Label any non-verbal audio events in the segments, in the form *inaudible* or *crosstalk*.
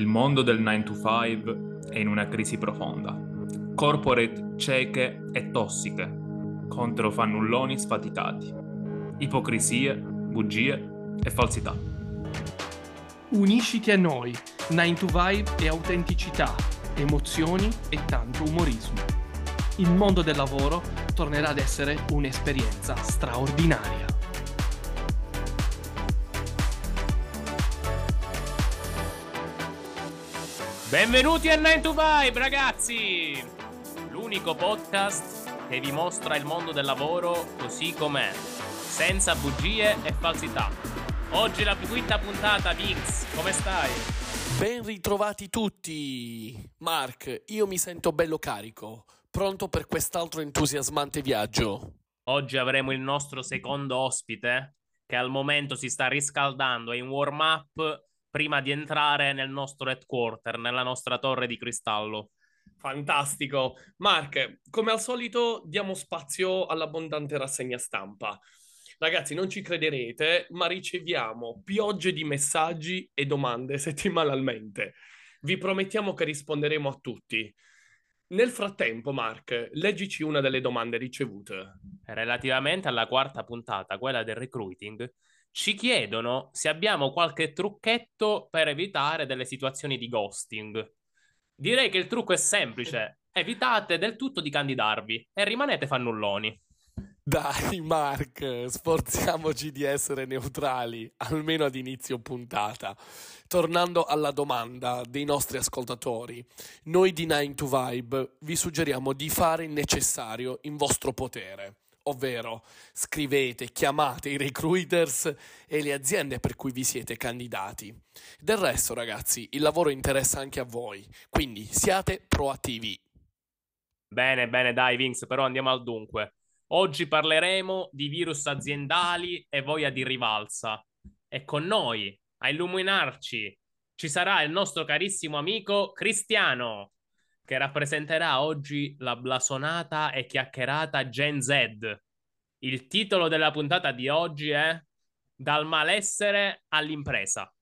Il mondo del 9 to 5 è in una crisi profonda. Corporate cieche e tossiche contro fannulloni sfaticati. Ipocrisie, bugie e falsità. Unisciti a noi, 9 to Vibe e autenticità, emozioni e tanto umorismo. Il mondo del lavoro tornerà ad essere un'esperienza straordinaria. Benvenuti a 9 to Vibe, ragazzi! L'unico podcast che vi mostra il mondo del lavoro così com'è, senza bugie e falsità. Oggi la quinta puntata, Vince, come stai? Ben ritrovati tutti! Mark, io mi sento bello carico, pronto per quest'altro entusiasmante viaggio. Oggi avremo il nostro secondo ospite che al momento si sta riscaldando, è in warm up prima di entrare nel nostro headquarter, nella nostra torre di cristallo. Fantastico. Mark, come al solito diamo spazio all'abbondante rassegna stampa. Ragazzi, non ci crederete, ma riceviamo piogge di messaggi e domande *laughs* settimanalmente. Vi promettiamo che risponderemo a tutti. Nel frattempo, Mark, leggici una delle domande ricevute. Relativamente alla quarta puntata, quella del recruiting, ci chiedono se abbiamo qualche trucchetto per evitare delle situazioni di ghosting. Direi che il trucco è semplice: evitate del tutto di candidarvi e rimanete fannulloni. Dai, Mark, sforziamoci di essere neutrali, almeno ad inizio puntata. Tornando alla domanda dei nostri ascoltatori, noi di 9 to Vibe vi suggeriamo di fare il necessario in vostro potere ovvero scrivete, chiamate i recruiters e le aziende per cui vi siete candidati. Del resto, ragazzi, il lavoro interessa anche a voi, quindi siate proattivi. Bene, bene, dai, Vince, però andiamo al dunque. Oggi parleremo di virus aziendali e voglia di rivalsa. E con noi, a illuminarci, ci sarà il nostro carissimo amico Cristiano che rappresenterà oggi la blasonata e chiacchierata Gen Z. Il titolo della puntata di oggi è Dal malessere all'impresa.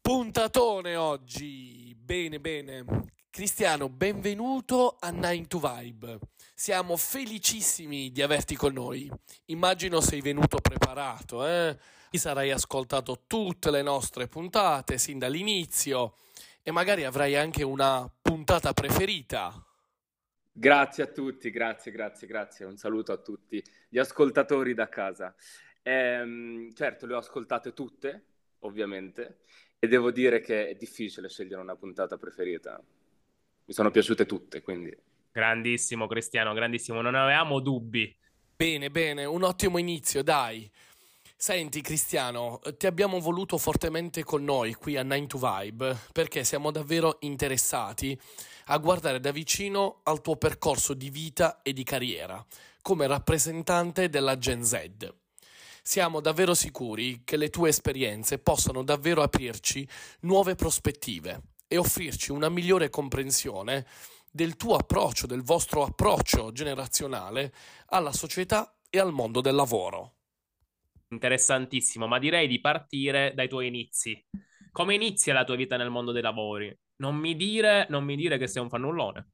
Puntatone oggi. Bene, bene. Cristiano, benvenuto a 9 to Vibe. Siamo felicissimi di averti con noi. Immagino sei venuto preparato, eh? Sarai ascoltato tutte le nostre puntate sin dall'inizio e magari avrai anche una puntata preferita. Grazie a tutti, grazie, grazie, grazie. Un saluto a tutti gli ascoltatori da casa. Ehm, certo, le ho ascoltate tutte, ovviamente, e devo dire che è difficile scegliere una puntata preferita. Mi sono piaciute tutte, quindi. Grandissimo Cristiano, grandissimo, non avevamo dubbi. Bene, bene, un ottimo inizio, dai. Senti Cristiano, ti abbiamo voluto fortemente con noi qui a 9 to Vibe perché siamo davvero interessati a guardare da vicino al tuo percorso di vita e di carriera come rappresentante della Gen Z. Siamo davvero sicuri che le tue esperienze possano davvero aprirci nuove prospettive e offrirci una migliore comprensione del tuo approccio, del vostro approccio generazionale alla società e al mondo del lavoro interessantissimo, ma direi di partire dai tuoi inizi. Come inizia la tua vita nel mondo dei lavori? Non mi dire, non mi dire che sei un fannullone.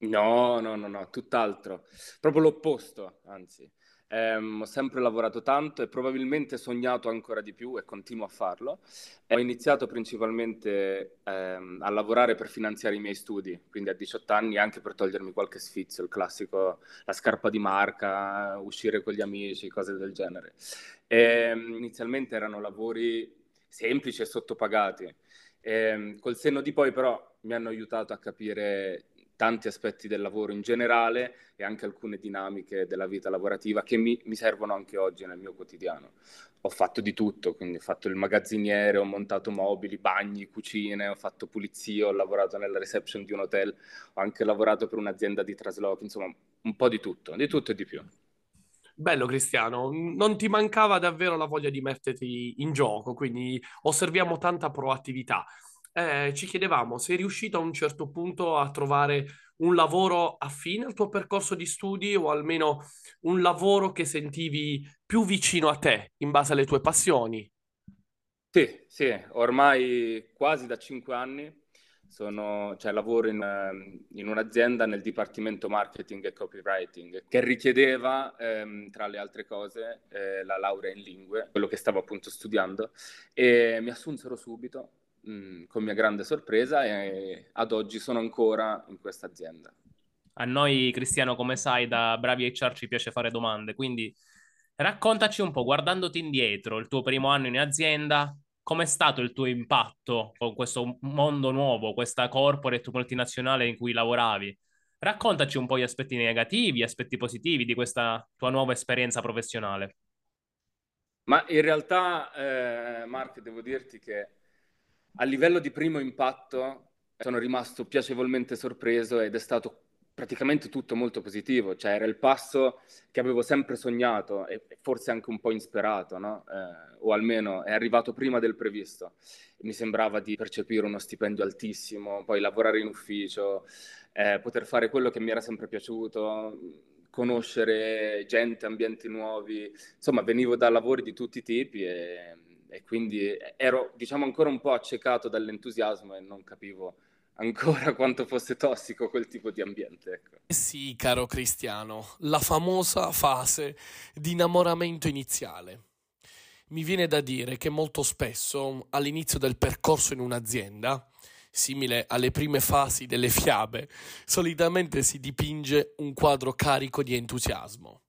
No, no, no, no, tutt'altro. Proprio l'opposto, anzi. Um, ho sempre lavorato tanto e probabilmente sognato ancora di più e continuo a farlo. E ho iniziato principalmente um, a lavorare per finanziare i miei studi, quindi a 18 anni anche per togliermi qualche sfizio, il classico, la scarpa di marca, uscire con gli amici, cose del genere. E, um, inizialmente erano lavori semplici e sottopagati. E, col senno di poi però mi hanno aiutato a capire tanti aspetti del lavoro in generale e anche alcune dinamiche della vita lavorativa che mi, mi, servono anche oggi nel mio quotidiano. Ho fatto di tutto, quindi ho fatto il magazziniere, ho montato mobili, bagni, cucine, ho fatto pulizie, ho lavorato nella reception di un hotel, ho anche lavorato per un'azienda di trasloco, insomma un po' di tutto, di tutto e di più. Bello Cristiano, non ti mancava davvero la voglia di metterti in gioco, quindi osserviamo tanta proattività eh, ci chiedevamo, sei riuscito a un certo punto a trovare un lavoro affine al tuo percorso di studi o almeno un lavoro che sentivi più vicino a te in base alle tue passioni? Sì, sì, ormai quasi da cinque anni sono, cioè, lavoro in, ehm, in, un'azienda nel dipartimento marketing e copywriting che richiedeva, ehm, tra le altre cose, eh, la laurea in lingue, quello che stavo appunto studiando, e mi assunsero subito, mh, con mia grande sorpresa, e ad oggi sono ancora in questa azienda. A noi, Cristiano, come sai, da bravi HR ci piace fare domande, quindi raccontaci un po', guardandoti indietro, il tuo primo anno in azienda, com'è stato il tuo impatto con questo mondo nuovo, questa corporate multinazionale in cui lavoravi? Raccontaci un po' gli aspetti negativi, gli aspetti positivi di questa tua nuova esperienza professionale. Ma in realtà, eh, Mark, devo dirti che a livello di primo impatto sono rimasto piacevolmente sorpreso ed è stato praticamente tutto molto positivo, cioè era il passo che avevo sempre sognato e forse anche un po' insperato, no? eh, o almeno è arrivato prima del previsto. Mi sembrava di percepire uno stipendio altissimo, poi lavorare in ufficio, eh, poter fare quello che mi era sempre piaciuto, conoscere gente, ambienti nuovi, insomma venivo da lavori di tutti i tipi e, e quindi ero diciamo ancora un po' accecato dall'entusiasmo e non capivo ancora *laughs* quanto fosse tossico quel tipo di ambiente. Ecco. Eh sì, caro Cristiano, la famosa fase di innamoramento iniziale. Mi viene da dire che molto spesso all'inizio del percorso in un'azienda, simile alle prime fasi delle fiabe, solitamente si dipinge un quadro carico di entusiasmo.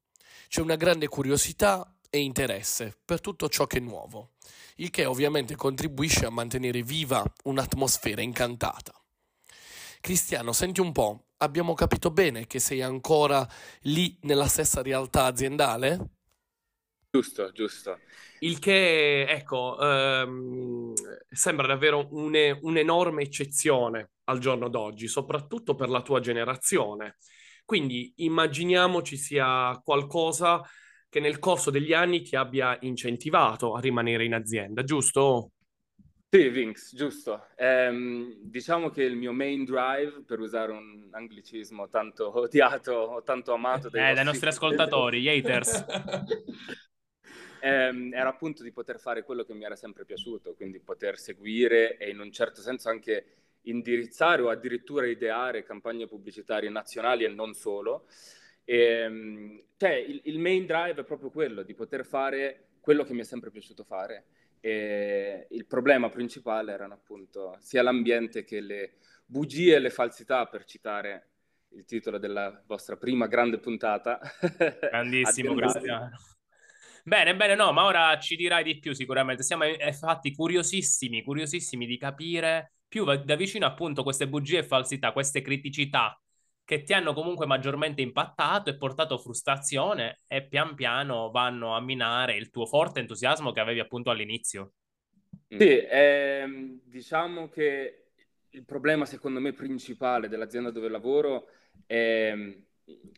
C'è una grande curiosità e interesse per tutto ciò che è nuovo, il che ovviamente contribuisce a mantenere viva un'atmosfera incantata. Cristiano, senti un po', abbiamo capito bene che sei ancora lì nella stessa realtà aziendale? Giusto, giusto. Il che, ecco, ehm, sembra davvero une, un'enorme eccezione al giorno d'oggi, soprattutto per la tua generazione. Quindi immaginiamo ci sia qualcosa che nel corso degli anni ti abbia incentivato a rimanere in azienda, giusto? Sì, Vinx, giusto. Ehm, diciamo che il mio main drive, per usare un anglicismo tanto odiato o tanto amato dai, eh, dai nostri ascoltatori, gli haters, *laughs* ehm, era appunto di poter fare quello che mi era sempre piaciuto, quindi poter seguire e in un certo senso anche indirizzare o addirittura ideare campagne pubblicitarie nazionali e non solo. E, ehm, cioè, il, il main drive è proprio quello, di poter fare quello che mi è sempre piaciuto fare e il problema principale erano appunto sia l'ambiente che le bugie e le falsità, per citare il titolo della vostra prima grande puntata. *laughs* Grandissimo Cristiano. Bene, bene, no, ma ora ci dirai di più sicuramente. Siamo infatti curiosissimi, curiosissimi di capire più da vicino appunto queste bugie e falsità, queste criticità che ti hanno comunque maggiormente impattato e portato frustrazione e pian piano vanno a minare il tuo forte entusiasmo che avevi appunto all'inizio. Sì, ehm, diciamo che il problema secondo me principale dell'azienda dove lavoro è mm,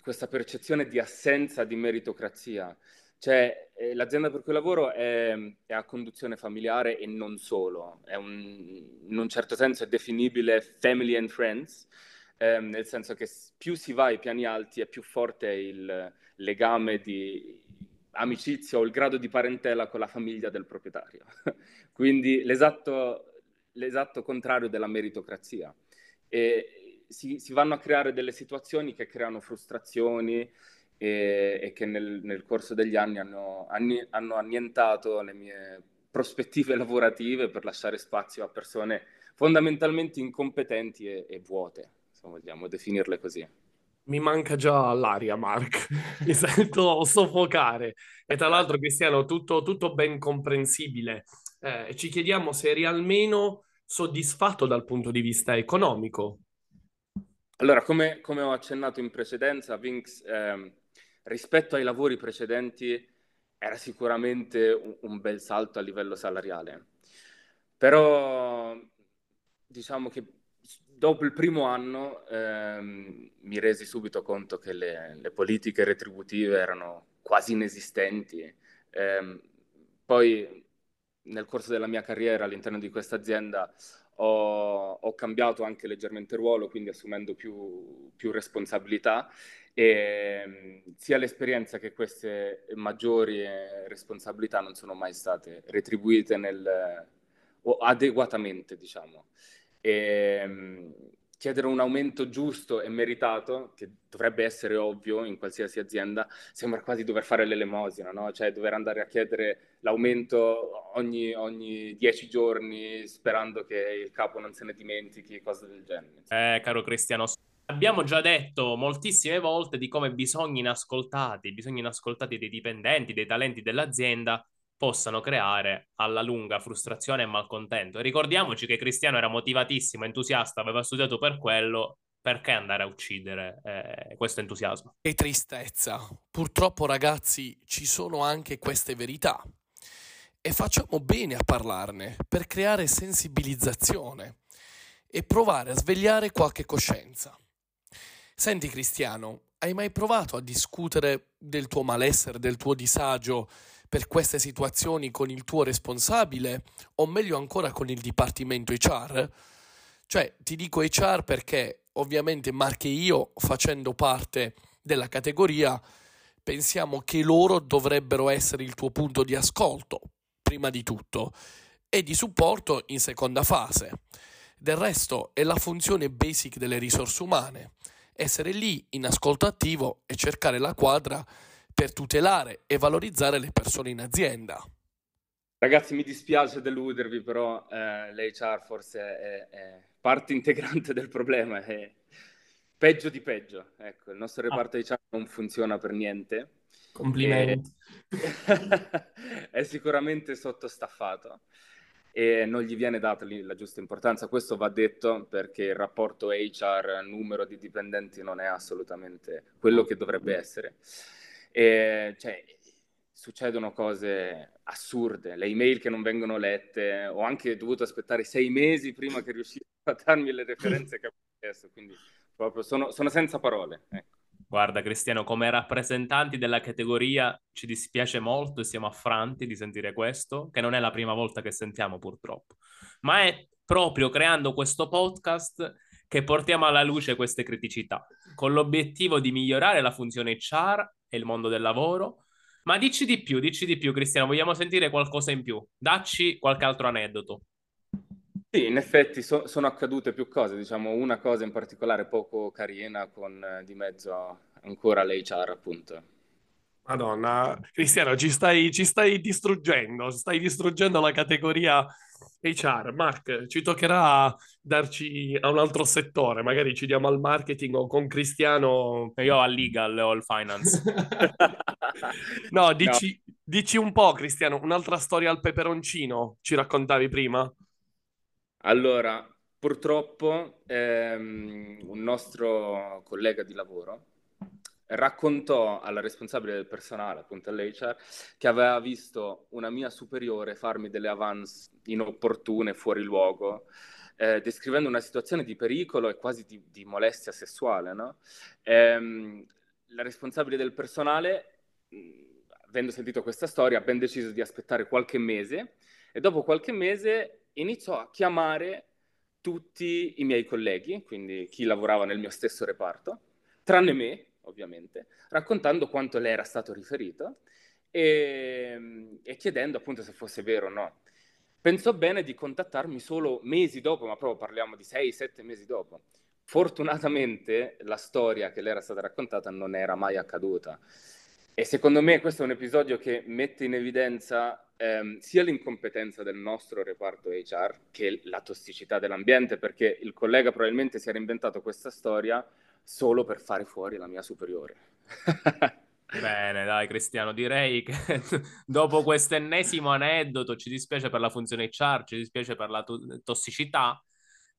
questa percezione di assenza di meritocrazia. Cioè, eh, l'azienda per cui lavoro è, è, a conduzione familiare e non solo, un, in un certo senso è definibile family and friends, ehm, nel senso che più si va ai piani alti e più forte è il legame di amicizia o il grado di parentela con la famiglia del proprietario. *laughs* Quindi l'esatto, l'esatto, contrario della meritocrazia. E si, si, vanno a creare delle situazioni che creano frustrazioni e, e che nel, nel, corso degli anni hanno, anni hanno annientato le mie prospettive *laughs* lavorative per lasciare spazio a persone fondamentalmente incompetenti e, e vuote se vogliamo definirle così. Mi manca già l'aria, Mark. *laughs* Mi sento soffocare. E tra l'altro, Cristiano, tutto, tutto ben comprensibile. Eh, ci chiediamo se eri almeno soddisfatto dal punto di vista economico. Allora, come, come ho accennato in precedenza, Vinx, eh, rispetto ai lavori precedenti, era sicuramente un, un bel salto a livello salariale. Però diciamo che dopo il primo anno ehm, mi resi subito conto che le, le, politiche retributive erano quasi inesistenti. Eh, poi nel corso della mia carriera all'interno di questa azienda ho, ho, cambiato anche leggermente ruolo, quindi assumendo più, più responsabilità e mm, sia l'esperienza che queste maggiori eh, responsabilità non sono mai state retribuite nel, adeguatamente, diciamo. E, mm, chiedere un aumento giusto e meritato, che dovrebbe essere ovvio in qualsiasi azienda, sembra quasi dover fare l'elemosina, no? Cioè dover andare a chiedere l'aumento ogni, ogni dieci giorni sperando che il capo non se ne dimentichi, cose del genere. Eh, caro Cristiano, abbiamo già detto moltissime volte di come bisogni inascoltati, bisogni inascoltati dei dipendenti, dei talenti dell'azienda possano creare alla lunga frustrazione e malcontento. E ricordiamoci che Cristiano era motivatissimo, entusiasta, aveva studiato per quello, perché andare a uccidere eh, questo entusiasmo? Che tristezza. Purtroppo ragazzi ci sono anche queste verità e facciamo bene a parlarne per creare sensibilizzazione e provare a svegliare qualche coscienza. Senti Cristiano, hai mai provato a discutere del tuo malessere, del tuo disagio per queste situazioni con il tuo responsabile o meglio ancora con il dipartimento HR? Cioè, ti dico HR perché ovviamente Mark e io, facendo parte della categoria, pensiamo che loro dovrebbero essere il tuo punto di ascolto, prima di tutto, e di supporto in seconda fase. Del resto è la funzione basic delle risorse umane, essere lì in ascolto attivo e cercare la quadra per tutelare e valorizzare le persone in azienda. Ragazzi, mi dispiace deludervi, però eh, l'HR forse è, è, parte integrante *laughs* del problema, è peggio di peggio. Ecco, il nostro reparto ah. HR non funziona per niente. Complimenti. E... *laughs* è sicuramente sottostaffato e non gli viene data la giusta importanza. Questo va detto perché il rapporto HR, numero di dipendenti, non è assolutamente quello che dovrebbe essere. E, cioè, succedono cose assurde, le email che non vengono lette, ho anche dovuto aspettare sei mesi prima che riuscissi a darmi le referenze che avevo chiesto, quindi proprio sono, sono senza parole. Ecco. Guarda Cristiano, come rappresentanti della categoria ci dispiace molto e siamo affranti di sentire questo, che non è la prima volta che sentiamo purtroppo, ma è proprio creando questo podcast che portiamo alla luce queste criticità, con l'obiettivo di migliorare la funzione HR e il mondo del lavoro. Ma dici di più, dici di più, Cristiano, vogliamo sentire qualcosa in più. Dacci qualche altro aneddoto. Sì, in effetti so- sono accadute più cose, diciamo una cosa in particolare poco carina con eh, di mezzo ancora l'HR appunto. Madonna, Cristiano, ci stai, ci stai distruggendo, stai distruggendo la categoria HR. Mark, ci toccherà darci a un altro settore, magari ci diamo al marketing o con Cristiano. Io al legal o al finance. *laughs* no, dici, no. dici un po', Cristiano, un'altra storia al peperoncino ci raccontavi prima? Allora, purtroppo ehm, un nostro collega di lavoro raccontò alla responsabile del personale, appunto all'HR, che aveva visto una mia superiore farmi delle avance inopportune, fuori luogo, eh, descrivendo una situazione di pericolo e quasi di, di molestia sessuale. No? Ehm, la responsabile del personale, avendo sentito questa storia, ha ben deciso di aspettare qualche mese e dopo qualche mese iniziò a chiamare tutti i miei colleghi, quindi chi lavorava nel mio stesso reparto, tranne me, ovviamente, raccontando quanto le era stato riferito e, e chiedendo appunto se fosse vero o no. Pensò bene di contattarmi solo mesi dopo, ma proprio parliamo di 6-7 mesi dopo. Fortunatamente la storia che le era stata raccontata non era mai accaduta. E secondo me questo è un episodio che mette in evidenza ehm, sia l'incompetenza del nostro reparto HR che la tossicità dell'ambiente, perché il collega probabilmente si era inventato questa storia solo per fare fuori la mia superiore. *laughs* Bene, dai Cristiano, direi che *laughs* dopo questo ennesimo aneddoto ci dispiace per la funzione HR, ci dispiace per la to- tossicità,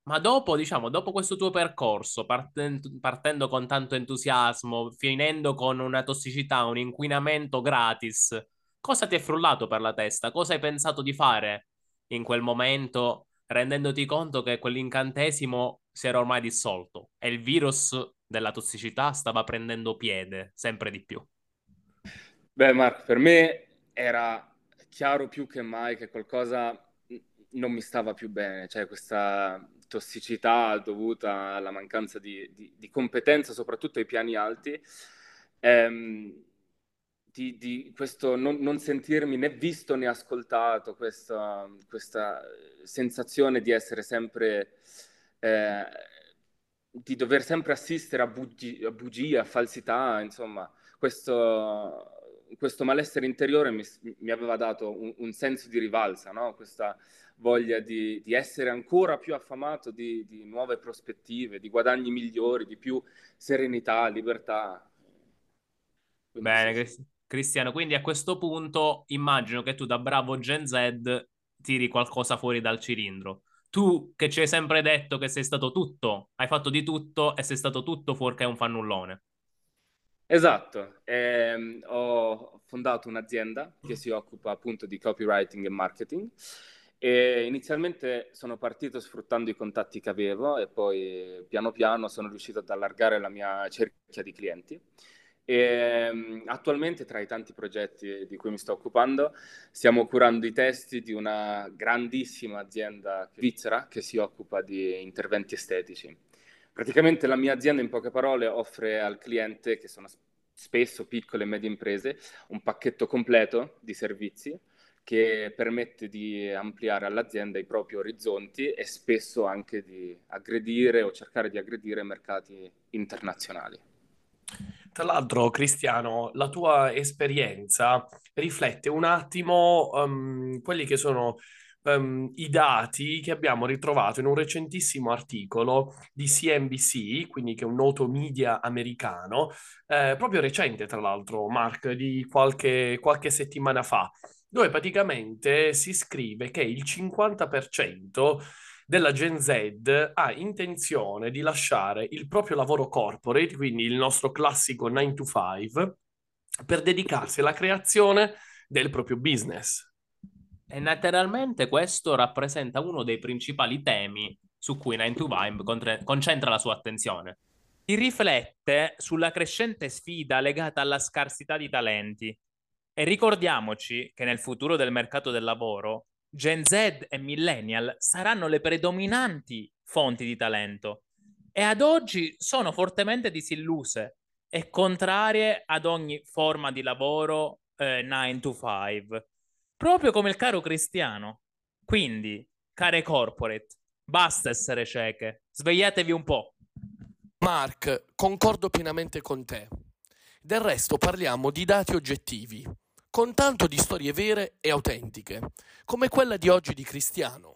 ma dopo, diciamo, dopo questo tuo percorso, partendo, partendo con tanto entusiasmo, finendo con una tossicità, un inquinamento gratis, cosa ti è frullato per la testa? Cosa hai pensato di fare in quel momento, rendendoti conto che quell'incantesimo si era ormai dissolto e il virus della tossicità stava prendendo piede sempre di più. Beh, Marco, per me era chiaro più che mai che qualcosa non mi stava più bene, cioè questa tossicità dovuta alla mancanza di, di, di competenza, soprattutto ai piani alti, ehm, di, di, questo non, non, sentirmi né visto né ascoltato, questa, questa sensazione di essere sempre, eh, di dover sempre assistere a, bugi, a bugie, a falsità, insomma, questo, questo malessere interiore mi, mi aveva dato un, un, senso di rivalsa, no? questa voglia di, di, essere ancora più affamato di, di, nuove prospettive, di guadagni migliori, di più serenità, libertà. Quindi Bene, sì. Cristiano, quindi a questo punto immagino che tu da bravo Gen Z tiri qualcosa fuori dal cilindro. Tu che ci hai sempre detto che sei stato tutto, hai fatto di tutto e sei stato tutto fuorché un fannullone. Esatto, eh, ho fondato un'azienda che si occupa appunto di copywriting e marketing e inizialmente sono partito sfruttando i contatti che avevo e poi piano piano sono riuscito ad allargare la mia cerchia di clienti. E, um, attualmente tra i tanti progetti di cui mi sto occupando stiamo curando i testi di una grandissima azienda svizzera che si occupa di interventi estetici. Praticamente la mia azienda in poche parole offre al cliente, che sono spesso piccole e medie imprese, un pacchetto completo di servizi che permette di ampliare all'azienda i propri orizzonti e spesso anche di aggredire o cercare di aggredire mercati internazionali. Tra l'altro, Cristiano, la tua esperienza riflette un attimo um, quelli che sono um, i dati che abbiamo ritrovato in un recentissimo articolo di CNBC, quindi che è un noto media americano, eh, proprio recente tra l'altro, Mark, di qualche, qualche settimana fa, dove praticamente si scrive che il 50% della Gen Z ha intenzione di lasciare il proprio lavoro corporate, quindi il nostro classico 9 to 5, per dedicarsi alla creazione del proprio business. E naturalmente questo rappresenta uno dei principali temi su cui 9 to Vibe concentra la sua attenzione. Si riflette sulla crescente sfida legata alla scarsità di talenti. E ricordiamoci che nel futuro del mercato del lavoro, Gen Z e Millennial saranno le predominanti fonti di talento e ad oggi sono fortemente disilluse e contrarie ad ogni forma di lavoro eh, 9 to 5 proprio come il caro Cristiano. Quindi, care corporate, basta essere cieche, svegliatevi un po'. Mark, concordo pienamente con te. Del resto parliamo di dati oggettivi, con tanto di storie vere e autentiche, come quella di oggi di Cristiano.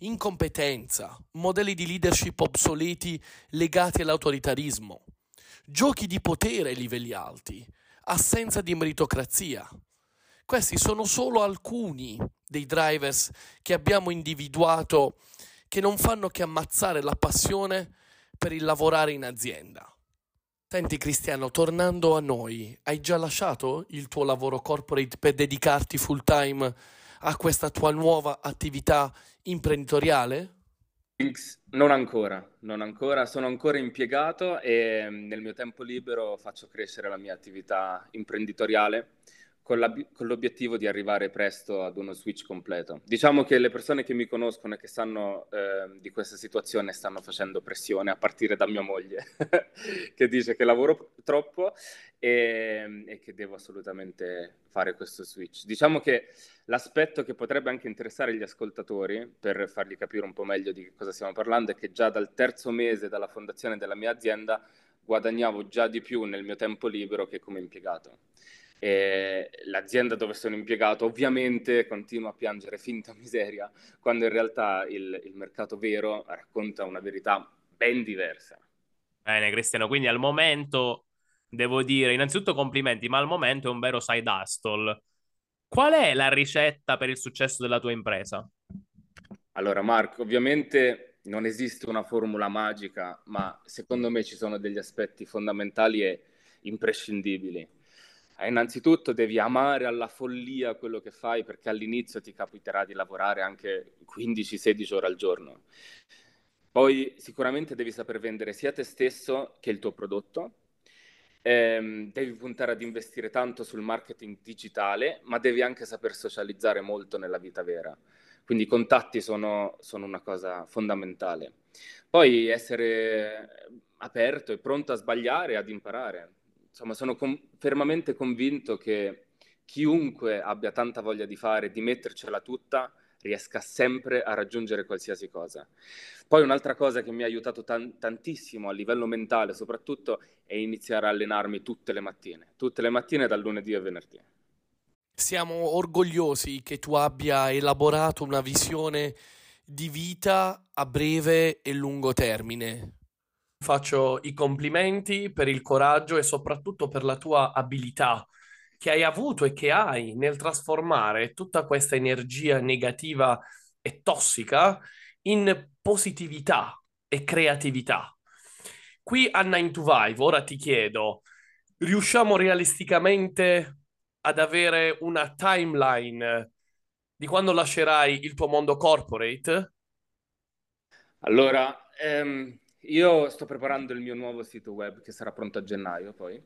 Incompetenza, modelli di leadership obsoleti legati all'autoritarismo, giochi di potere ai livelli alti, assenza di meritocrazia, questi sono solo alcuni dei drivers che abbiamo individuato che non fanno che ammazzare la passione per il lavorare in azienda. Senti Cristiano, tornando a noi, hai già lasciato il tuo lavoro corporate per dedicarti full time a questa tua nuova attività imprenditoriale? Non ancora, non ancora, sono ancora impiegato e nel mio tempo libero faccio crescere la mia attività imprenditoriale con, la, con, l'obiettivo di arrivare presto ad uno switch completo. Diciamo che le persone che mi conoscono e che sanno eh, di questa situazione stanno facendo pressione, a partire da mia moglie, *laughs* che dice che lavoro troppo e, e, che devo assolutamente fare questo switch. Diciamo che l'aspetto che potrebbe anche interessare gli ascoltatori, per fargli capire un po' meglio di cosa stiamo parlando, è che già dal terzo mese dalla fondazione della mia azienda guadagnavo già di più nel mio tempo libero che come impiegato. E l'azienda dove sono impiegato ovviamente continua a piangere finta miseria, quando in realtà il, il mercato vero racconta una verità ben diversa. Bene, Cristiano, quindi al momento devo dire innanzitutto complimenti, ma al momento è un vero side hustle. Qual è la ricetta per il successo della tua impresa? Allora, Marco, ovviamente non esiste una formula magica, ma secondo me ci sono degli aspetti fondamentali e imprescindibili. Eh, innanzitutto devi amare alla follia quello che fai perché all'inizio ti capiterà di lavorare anche 15-16 ore al giorno. Poi sicuramente devi saper vendere sia te stesso che il tuo prodotto. Eh, devi puntare ad investire tanto sul marketing digitale, ma devi anche saper socializzare molto nella vita vera. Quindi i contatti sono, sono una cosa fondamentale. Poi essere aperto e pronto a sbagliare e ad imparare. Insomma, sono com- fermamente convinto che chiunque abbia tanta voglia di fare, di mettercela tutta, riesca sempre a raggiungere qualsiasi cosa. Poi un'altra cosa che mi ha aiutato tan- tantissimo a livello mentale soprattutto è iniziare a allenarmi tutte le mattine, tutte le mattine dal lunedì al venerdì. Siamo orgogliosi che tu abbia elaborato una visione di vita a breve e lungo termine. Faccio i complimenti per il coraggio e soprattutto per la tua abilità che hai avuto e che hai nel trasformare tutta questa energia negativa e tossica in positività e creatività. Qui a 9 to 5, ora ti chiedo, riusciamo realisticamente ad avere una timeline di quando lascerai il tuo mondo corporate? Allora, ehm, io sto preparando il mio nuovo sito web che sarà pronto a gennaio poi.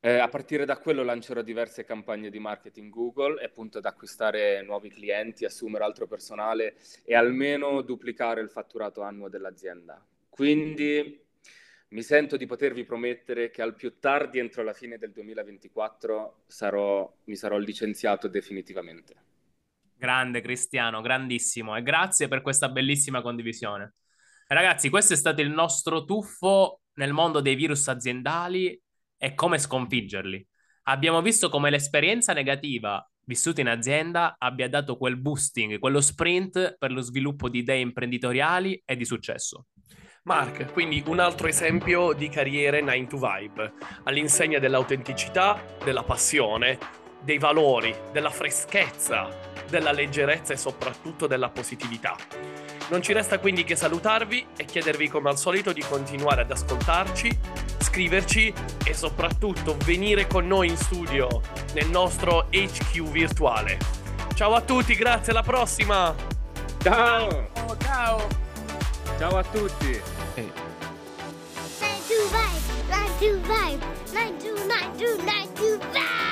Eh, a partire da quello lancerò diverse campagne di marketing Google e appunto ad acquistare nuovi clienti, assumere altro personale e almeno duplicare il fatturato annuo dell'azienda. Quindi mi sento di potervi promettere che al più tardi entro la fine del 2024 sarò, mi sarò licenziato definitivamente. Grande Cristiano, grandissimo e grazie per questa bellissima condivisione. Ragazzi, questo è stato il nostro tuffo nel mondo dei virus aziendali e come sconfiggerli. Abbiamo visto come l'esperienza negativa vissuta in azienda abbia dato quel boosting, quello sprint per lo sviluppo di idee imprenditoriali e di successo. Mark, quindi un altro esempio di carriere 9 to Vibe, all'insegna dell'autenticità, della passione, dei valori, della freschezza, della leggerezza e soprattutto della positività. Non ci resta quindi che salutarvi e chiedervi come al solito di continuare ad ascoltarci, scriverci e soprattutto venire con noi in studio nel nostro HQ virtuale. Ciao a tutti, grazie, alla prossima! Ciao! Oh, ciao! Ciao a tutti! Nine two five, nine two five, nine two nine two nine two five.